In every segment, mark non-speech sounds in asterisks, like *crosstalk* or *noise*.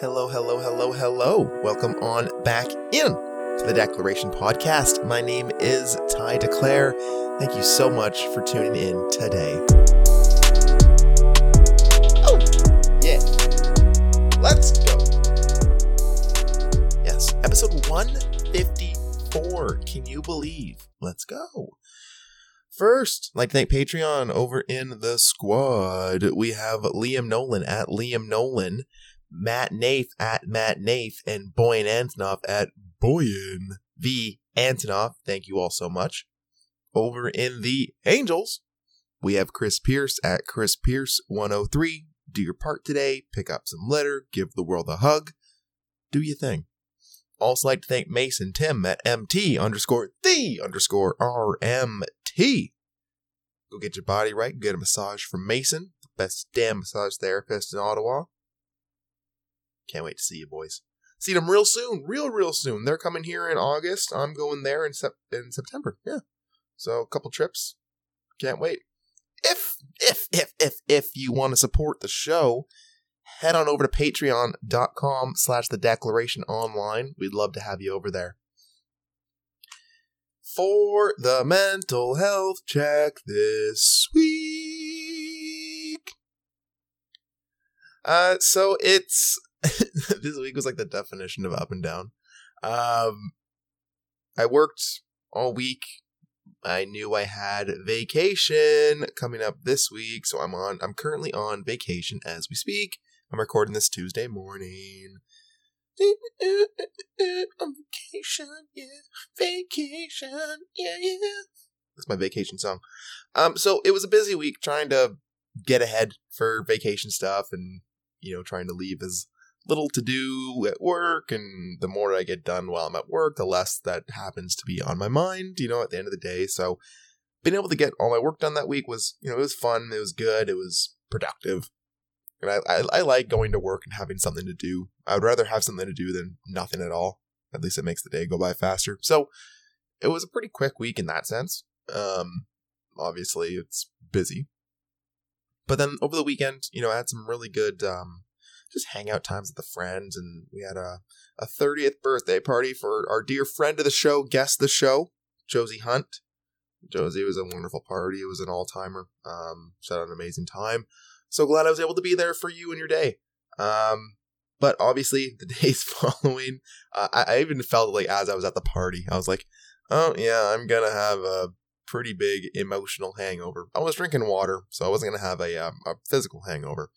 Hello, hello, hello, hello. Welcome on back in to the Declaration Podcast. My name is Ty Declare. Thank you so much for tuning in today. Oh, yeah. Let's go. Yes, episode 154. Can you believe? Let's go. First, like thank Patreon over in the squad. We have Liam Nolan at Liam Nolan, Matt Nath at Matt Nath, and Boyan Antonov at Boyan V. Antonov. Thank you all so much. Over in the Angels, we have Chris Pierce at Chris Pierce 103. Do your part today, pick up some litter, give the world a hug. Do your thing. Also like to thank Mason Tim at MT underscore the underscore RMT. Go get your body right, get a massage from Mason, the best damn massage therapist in Ottawa. Can't wait to see you boys. See them real soon, real real soon. They're coming here in August. I'm going there in sep- in September. Yeah. So a couple trips. Can't wait. If if if if if you want to support the show, head on over to patreon.com slash the declaration online. We'd love to have you over there. For the mental health check this week. Uh, so it's *laughs* this week was like the definition of up and down. Um, I worked all week. I knew I had vacation coming up this week, so I'm on. I'm currently on vacation as we speak. I'm recording this Tuesday morning. *laughs* On vacation, yeah, vacation, yeah, yeah. That's my vacation song. Um, so it was a busy week trying to get ahead for vacation stuff, and you know, trying to leave as little to do at work, and the more I get done while I'm at work, the less that happens to be on my mind. You know, at the end of the day, so being able to get all my work done that week was, you know, it was fun. It was good. It was productive. And I, I, I like going to work and having something to do. I would rather have something to do than nothing at all. At least it makes the day go by faster. So it was a pretty quick week in that sense. Um, obviously it's busy. But then over the weekend, you know, I had some really good um, just hangout times with the friends, and we had a a 30th birthday party for our dear friend of the show, guest the show, Josie Hunt. Josie was a wonderful party. It was an all timer. Um, she had an amazing time so glad I was able to be there for you and your day. Um, but obviously, the *laughs* days following, uh, I, I even felt like as I was at the party, I was like, oh, yeah, I'm going to have a pretty big emotional hangover. I was drinking water, so I wasn't going to have a, um, a physical hangover.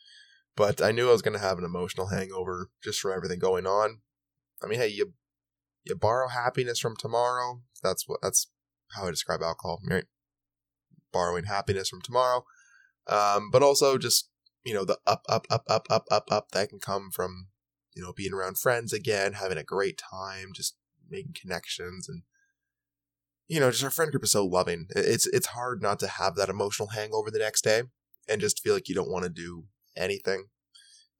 But I knew I was going to have an emotional hangover just from everything going on. I mean, hey, you you borrow happiness from tomorrow. That's what that's how I describe alcohol, right? Borrowing happiness from tomorrow. Um, but also just, you know, the up, up, up, up, up, up, up that can come from, you know, being around friends again, having a great time, just making connections and, you know, just our friend group is so loving. It's, it's hard not to have that emotional hangover the next day and just feel like you don't want to do anything.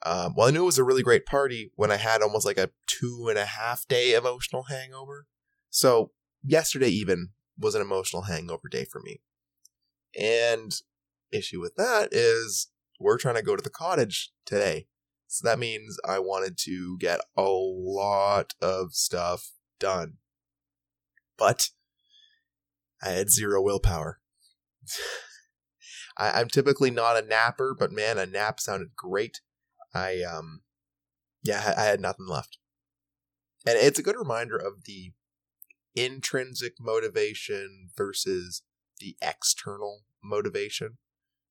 Um, well, I knew it was a really great party when I had almost like a two and a half day emotional hangover. So yesterday even was an emotional hangover day for me. And issue with that is we're trying to go to the cottage today. So that means I wanted to get a lot of stuff done. But I had zero willpower. *laughs* I, am typically not a napper, but man, a nap sounded great. I um yeah, I had nothing left. And it's a good reminder of the intrinsic motivation versus the external motivation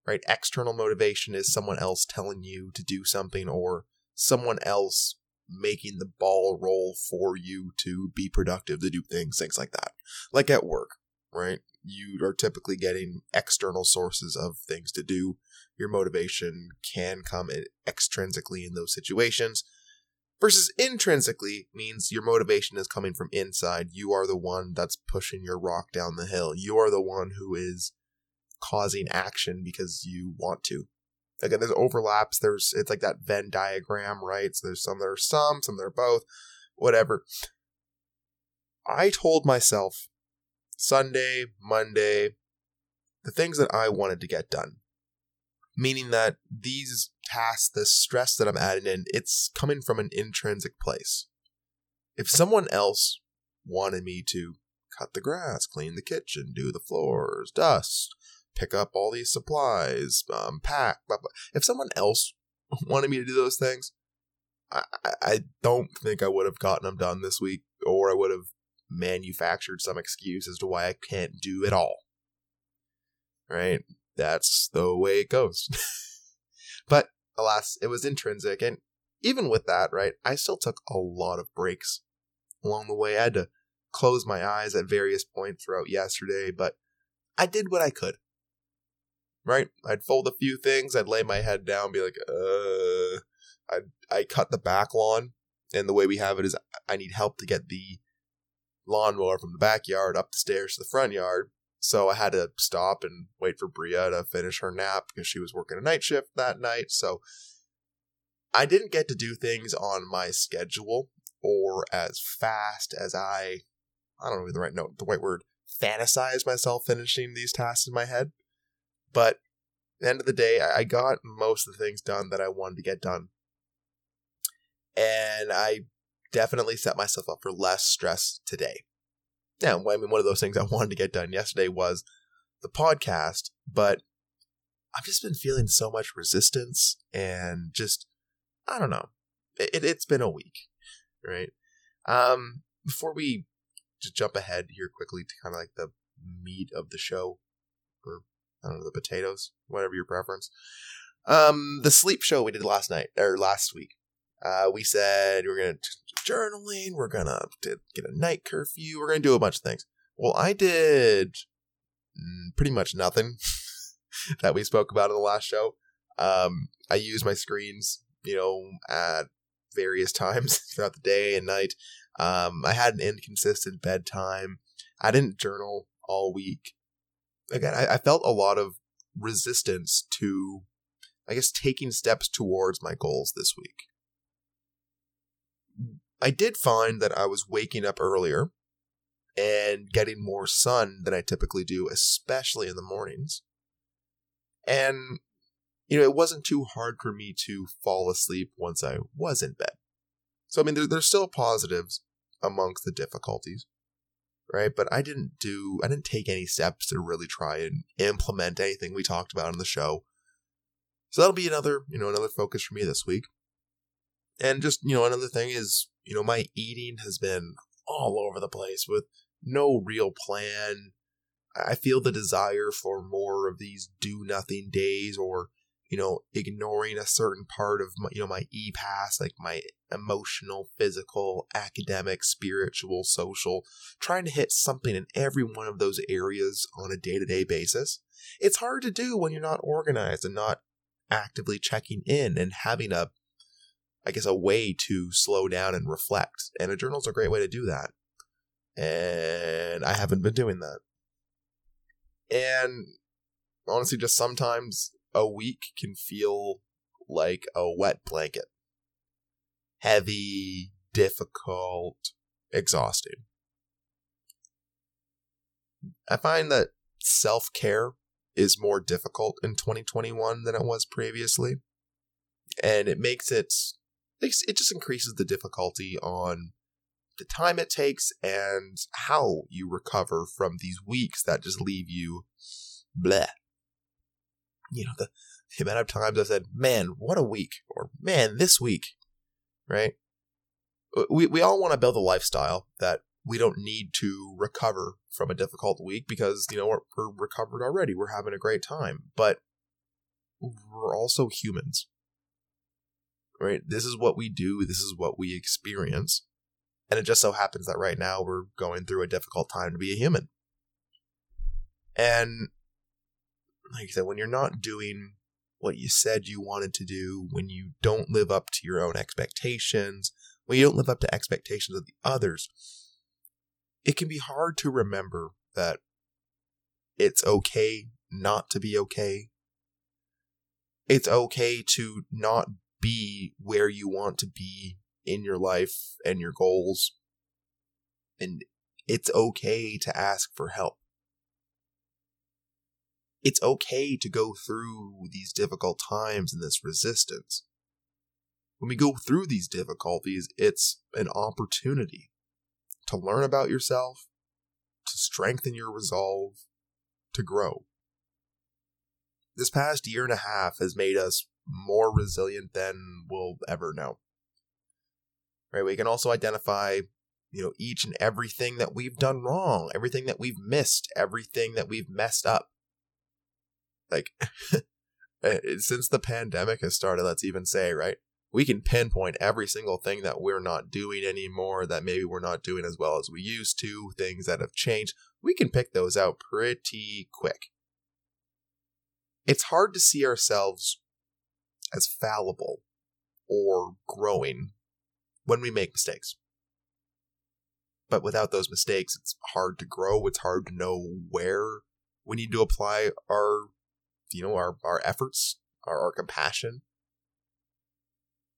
right? External motivation is someone else telling you to do something or someone else making the ball roll for you to be productive, to do things, things like that. Like at work, right? You are typically getting external sources of things to do. Your motivation can come extrinsically in those situations. Versus intrinsically means your motivation is coming from inside. You are the one that's pushing your rock down the hill. You are the one who is causing action because you want to. Again, there's overlaps. There's it's like that Venn diagram, right? So there's some that are some, some that are both, whatever. I told myself Sunday, Monday, the things that I wanted to get done. meaning that these tasks, the stress that I'm adding in, it's coming from an intrinsic place. If someone else wanted me to cut the grass, clean the kitchen, do the floors, dust, pick up all these supplies, um, pack, blah, blah. if someone else *laughs* wanted me to do those things, I, I don't think I would have gotten them done this week, or I would have manufactured some excuse as to why I can't do it all. Right? That's the way it goes. *laughs* but alas, it was intrinsic. And even with that, right, I still took a lot of breaks along the way. I had to close my eyes at various points throughout yesterday, but I did what I could. Right? I'd fold a few things, I'd lay my head down, be like, uh, I I cut the back lawn, and the way we have it is I need help to get the lawnmower from the backyard up the stairs to the front yard. So I had to stop and wait for Bria to finish her nap because she was working a night shift that night. So I didn't get to do things on my schedule or as fast as I I don't know the right note, the right word, fantasize myself finishing these tasks in my head. But the end of the day, I got most of the things done that I wanted to get done. And I definitely set myself up for less stress today. Now, I mean, one of those things I *laughs* wanted to get done yesterday was the podcast, but I've just been feeling so much resistance and just, I don't know. It, has been a week, right? Um, before we just jump ahead here quickly to kind of like the meat of the show, or I don't know, the potatoes, whatever your preference. Um, the sleep show we did last night or last week. Uh, we said we are gonna journaling, we're gonna get a night curfew, we're gonna do a bunch of things. Well, I did mm, pretty much nothing *laughs* that we spoke about in the last show. Um, I used my screens, you know, at various *laughs* times throughout the day and night. Um, I had an inconsistent bedtime. I didn't journal all week. Again, I, I felt a lot of resistance to, I guess, taking steps towards my goals this week. I did find that I was waking up earlier and getting more sun than I typically do, especially in the mornings. And, you know, it wasn't too hard for me to fall asleep once I was in bed. So, I mean, there, there's still positives amongst the difficulties, right? But I didn't do, I didn't take any steps to really try and implement anything we talked about in the show. So that'll be another, you know, another focus for me this week. And just, you know, another thing is you know, my eating has been all over the place with no real plan. I feel the desire for more of these do nothing days or, you know, ignoring a certain part of my, you know, my e pass, like my emotional, physical, academic, spiritual, social, trying to hit something in every one of those areas on a day to day basis. It's hard to do when you're not organized and not actively checking in and having a I guess, a way to slow down and reflect. And a journal's a great way to do that. And I haven't been doing that. And honestly, just sometimes a week can feel like a wet blanket heavy, difficult, exhausting. I find that self care is more difficult in 2021 than it was previously. And it makes it it just increases the difficulty on the time it takes and how you recover from these weeks that just leave you bleh. You know, the, the amount of times I said, man, what a week, or man, this week, right? Uh, we, we all want to build a lifestyle that we don't need to recover from a difficult week because, you know, we're, we're recovered already. We're having a great time. But we're also humans right? This is what we do, this is what we experience. And it just so happens that right now we're going through a difficult time to be a human. And like I said, when you're not doing what you said you wanted to do, when you don't live up to your own expectations, when you don't live up to expectations of the others, it can be hard to remember that it's okay not to be okay. It's okay to not be where you want to be in your life and your goals. And it's okay to ask for help. it's okay to go through these difficult times and this resistance. When we go through these difficulties, it's an opportunity to learn about yourself, to strengthen your resolve, to grow. This past year and a half has made us more resilient than we'll ever know. Right? We can also identify, you know, each and everything that we've done wrong, everything that we've missed, everything that we've messed up. Like, *laughs* eh, since the pandemic has started, let's even say, right? We can pinpoint every single thing that we're not doing anymore, that maybe we're not doing as well as we used to, things that have changed. We can pick those out pretty quick. It's hard to see ourselves as fallible or growing when we make mistakes. But without those mistakes, it's hard to grow. It's hard to know where we need to apply our, you know, our, our efforts, our, our compassion.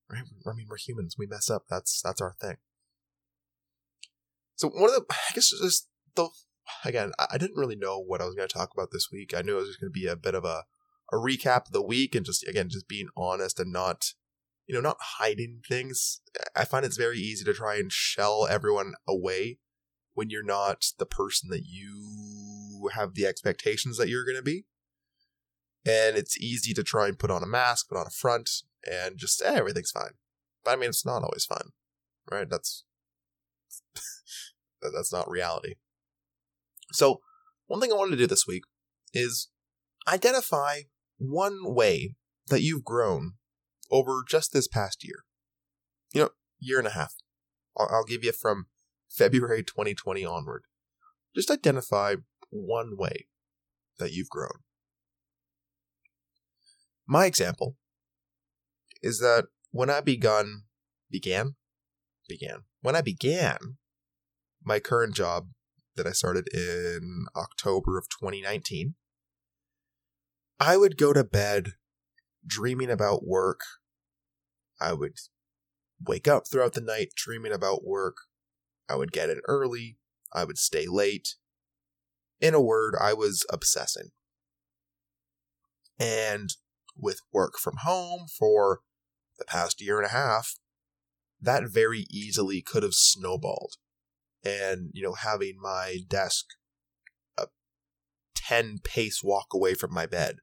Right? I mean, we're humans. We mess up. That's, that's our thing. So one of the, I guess just the, again, I didn't really know what I was going to talk about this week. I knew it was going to be a bit of a, a recap of the week and just again just being honest and not you know not hiding things. I find it's very easy to try and shell everyone away when you're not the person that you have the expectations that you're going to be. And it's easy to try and put on a mask put on a front and just eh, everything's fine. But i mean it's not always fun right? That's *laughs* that's not reality. So one thing i wanted to do this week is identify one way that you've grown over just this past year. You know, year and a half. I'll, I'll give you from *laughs* February 2020 onward. Just identify one way that you've grown. My example is that when I begun, began, began, when I began my current job that I started in October of 2019, I would go to bed dreaming about work. I would wake up throughout the night dreaming about work. I would get in early. I would stay late. In a word, I was obsessing. And with work from home for the past year and a half, that very easily could have snowballed. And, you know, having my desk 10 pace walk away from my bed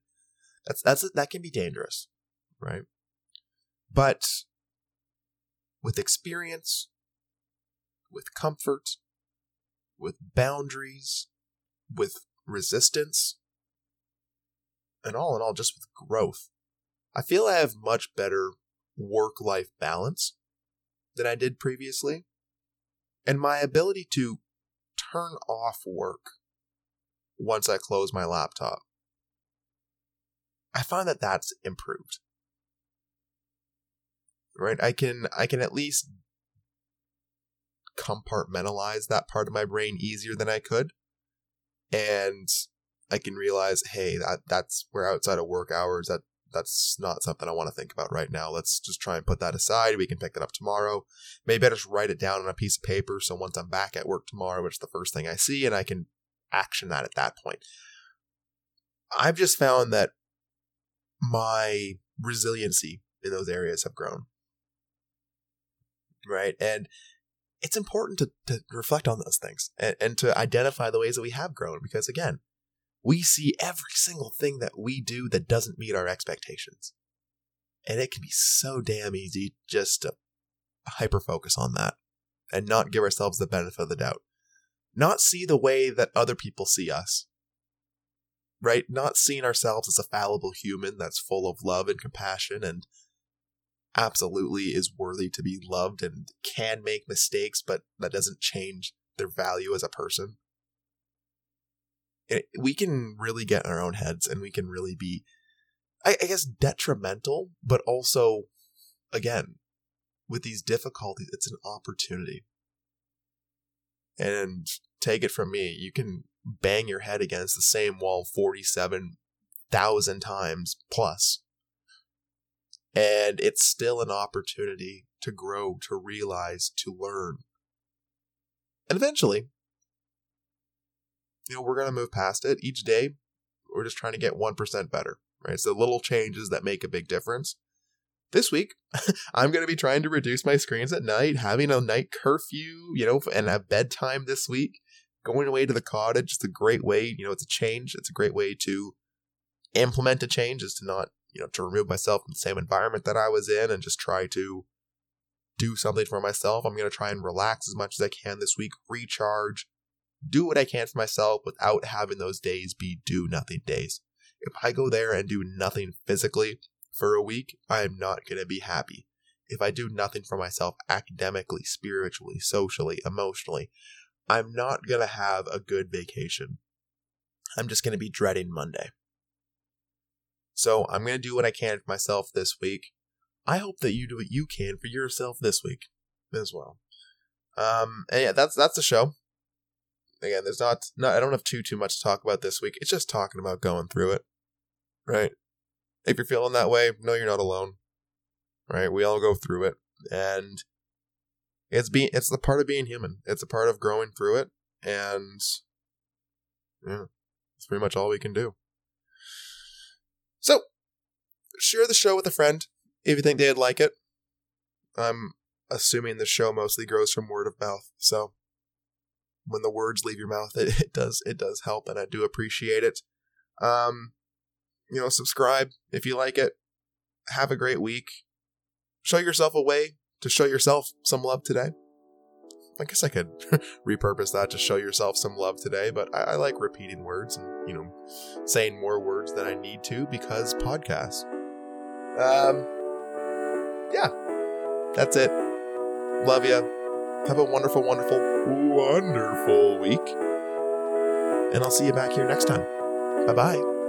that's that's that can be dangerous, right? But with experience, with comfort, with boundaries, with resistance, and all in all, just with growth, I feel I have much better work life balance than I did previously. And my ability to turn off work once I close my laptop I find that that's improved. Right? I can I can at least compartmentalize that part of my brain easier than I could. And I can realize, hey, that that's we're outside of work hours. That that's not something I want to think about right now. Let's just try and put that aside. We can pick that up tomorrow. Maybe I just write it down on a piece of paper so once I'm back at work tomorrow, it's the first thing I see and I can action that at that point. I've just found that my resiliency in those areas have grown. Right. And it's important to, to reflect on those things and, and to identify the ways that we have grown because, again, we see every single thing that we do that doesn't meet our expectations. And it can be so damn easy just to hyper focus on that and not give ourselves the benefit of the doubt. Not see the way that other people see us right? Not seeing ourselves as a fallible human that's full of love and compassion and absolutely is worthy to be loved and can make mistakes, but that doesn't change their value as a person. We can really get in our own heads and we can really be, I, guess, detrimental, but also, again, with these difficulties, it's an opportunity. And take it from me, you can bang your head against the same wall 47,000 times plus. And it's still an opportunity to grow, to realize, to learn. And eventually, you know, we're going to move past it. Each day, We're just trying to get 1% better, right? So little changes that make a big difference. This week, *laughs* I'm going to be trying to reduce my screens at night, having a night curfew, you know, and a bedtime this week. Going away to the cottage is a great way, you know, it's a change. It's a great way to implement a change is to not, you know, to remove myself from the same environment that I was in and just try to do something for myself. I'm going to try and relax as much as I can this week, recharge, do what I can for myself without having those days be do nothing days. If I go there and do nothing physically for a week, I am not going to be happy. If I do nothing for myself academically, spiritually, socially, emotionally, I'm not going to have a good vacation. I'm just going to be dreading Monday. So I'm going to do what I can for myself this week. I hope that you do what you can for yourself this week as well. Um, and yeah, that's that's the show. Again, there's not, not I don't have too too much to talk about this week. It's just talking about going through it, right? If you're feeling that way, no, you're not alone, right? We all go through it, and it's being it's the part of being human. It's a part of growing through it, and yeah, it's pretty much all we can do. So, share the show with a friend if you think they'd like it. I'm assuming the show mostly grows from word of mouth, so when the words leave your mouth, *laughs* it, it does it does help, and I do appreciate it. Um, you know, subscribe if you like it. Have a great week. Show yourself a way to show yourself some love today. I guess I could *laughs* repurpose that to show yourself some love today, but I, I, like repeating words and, you know, saying more words than I need to because podcasts. Um, yeah, that's it. Love you. Have a wonderful, wonderful, wonderful week. And I'll see you back here next time. Bye bye.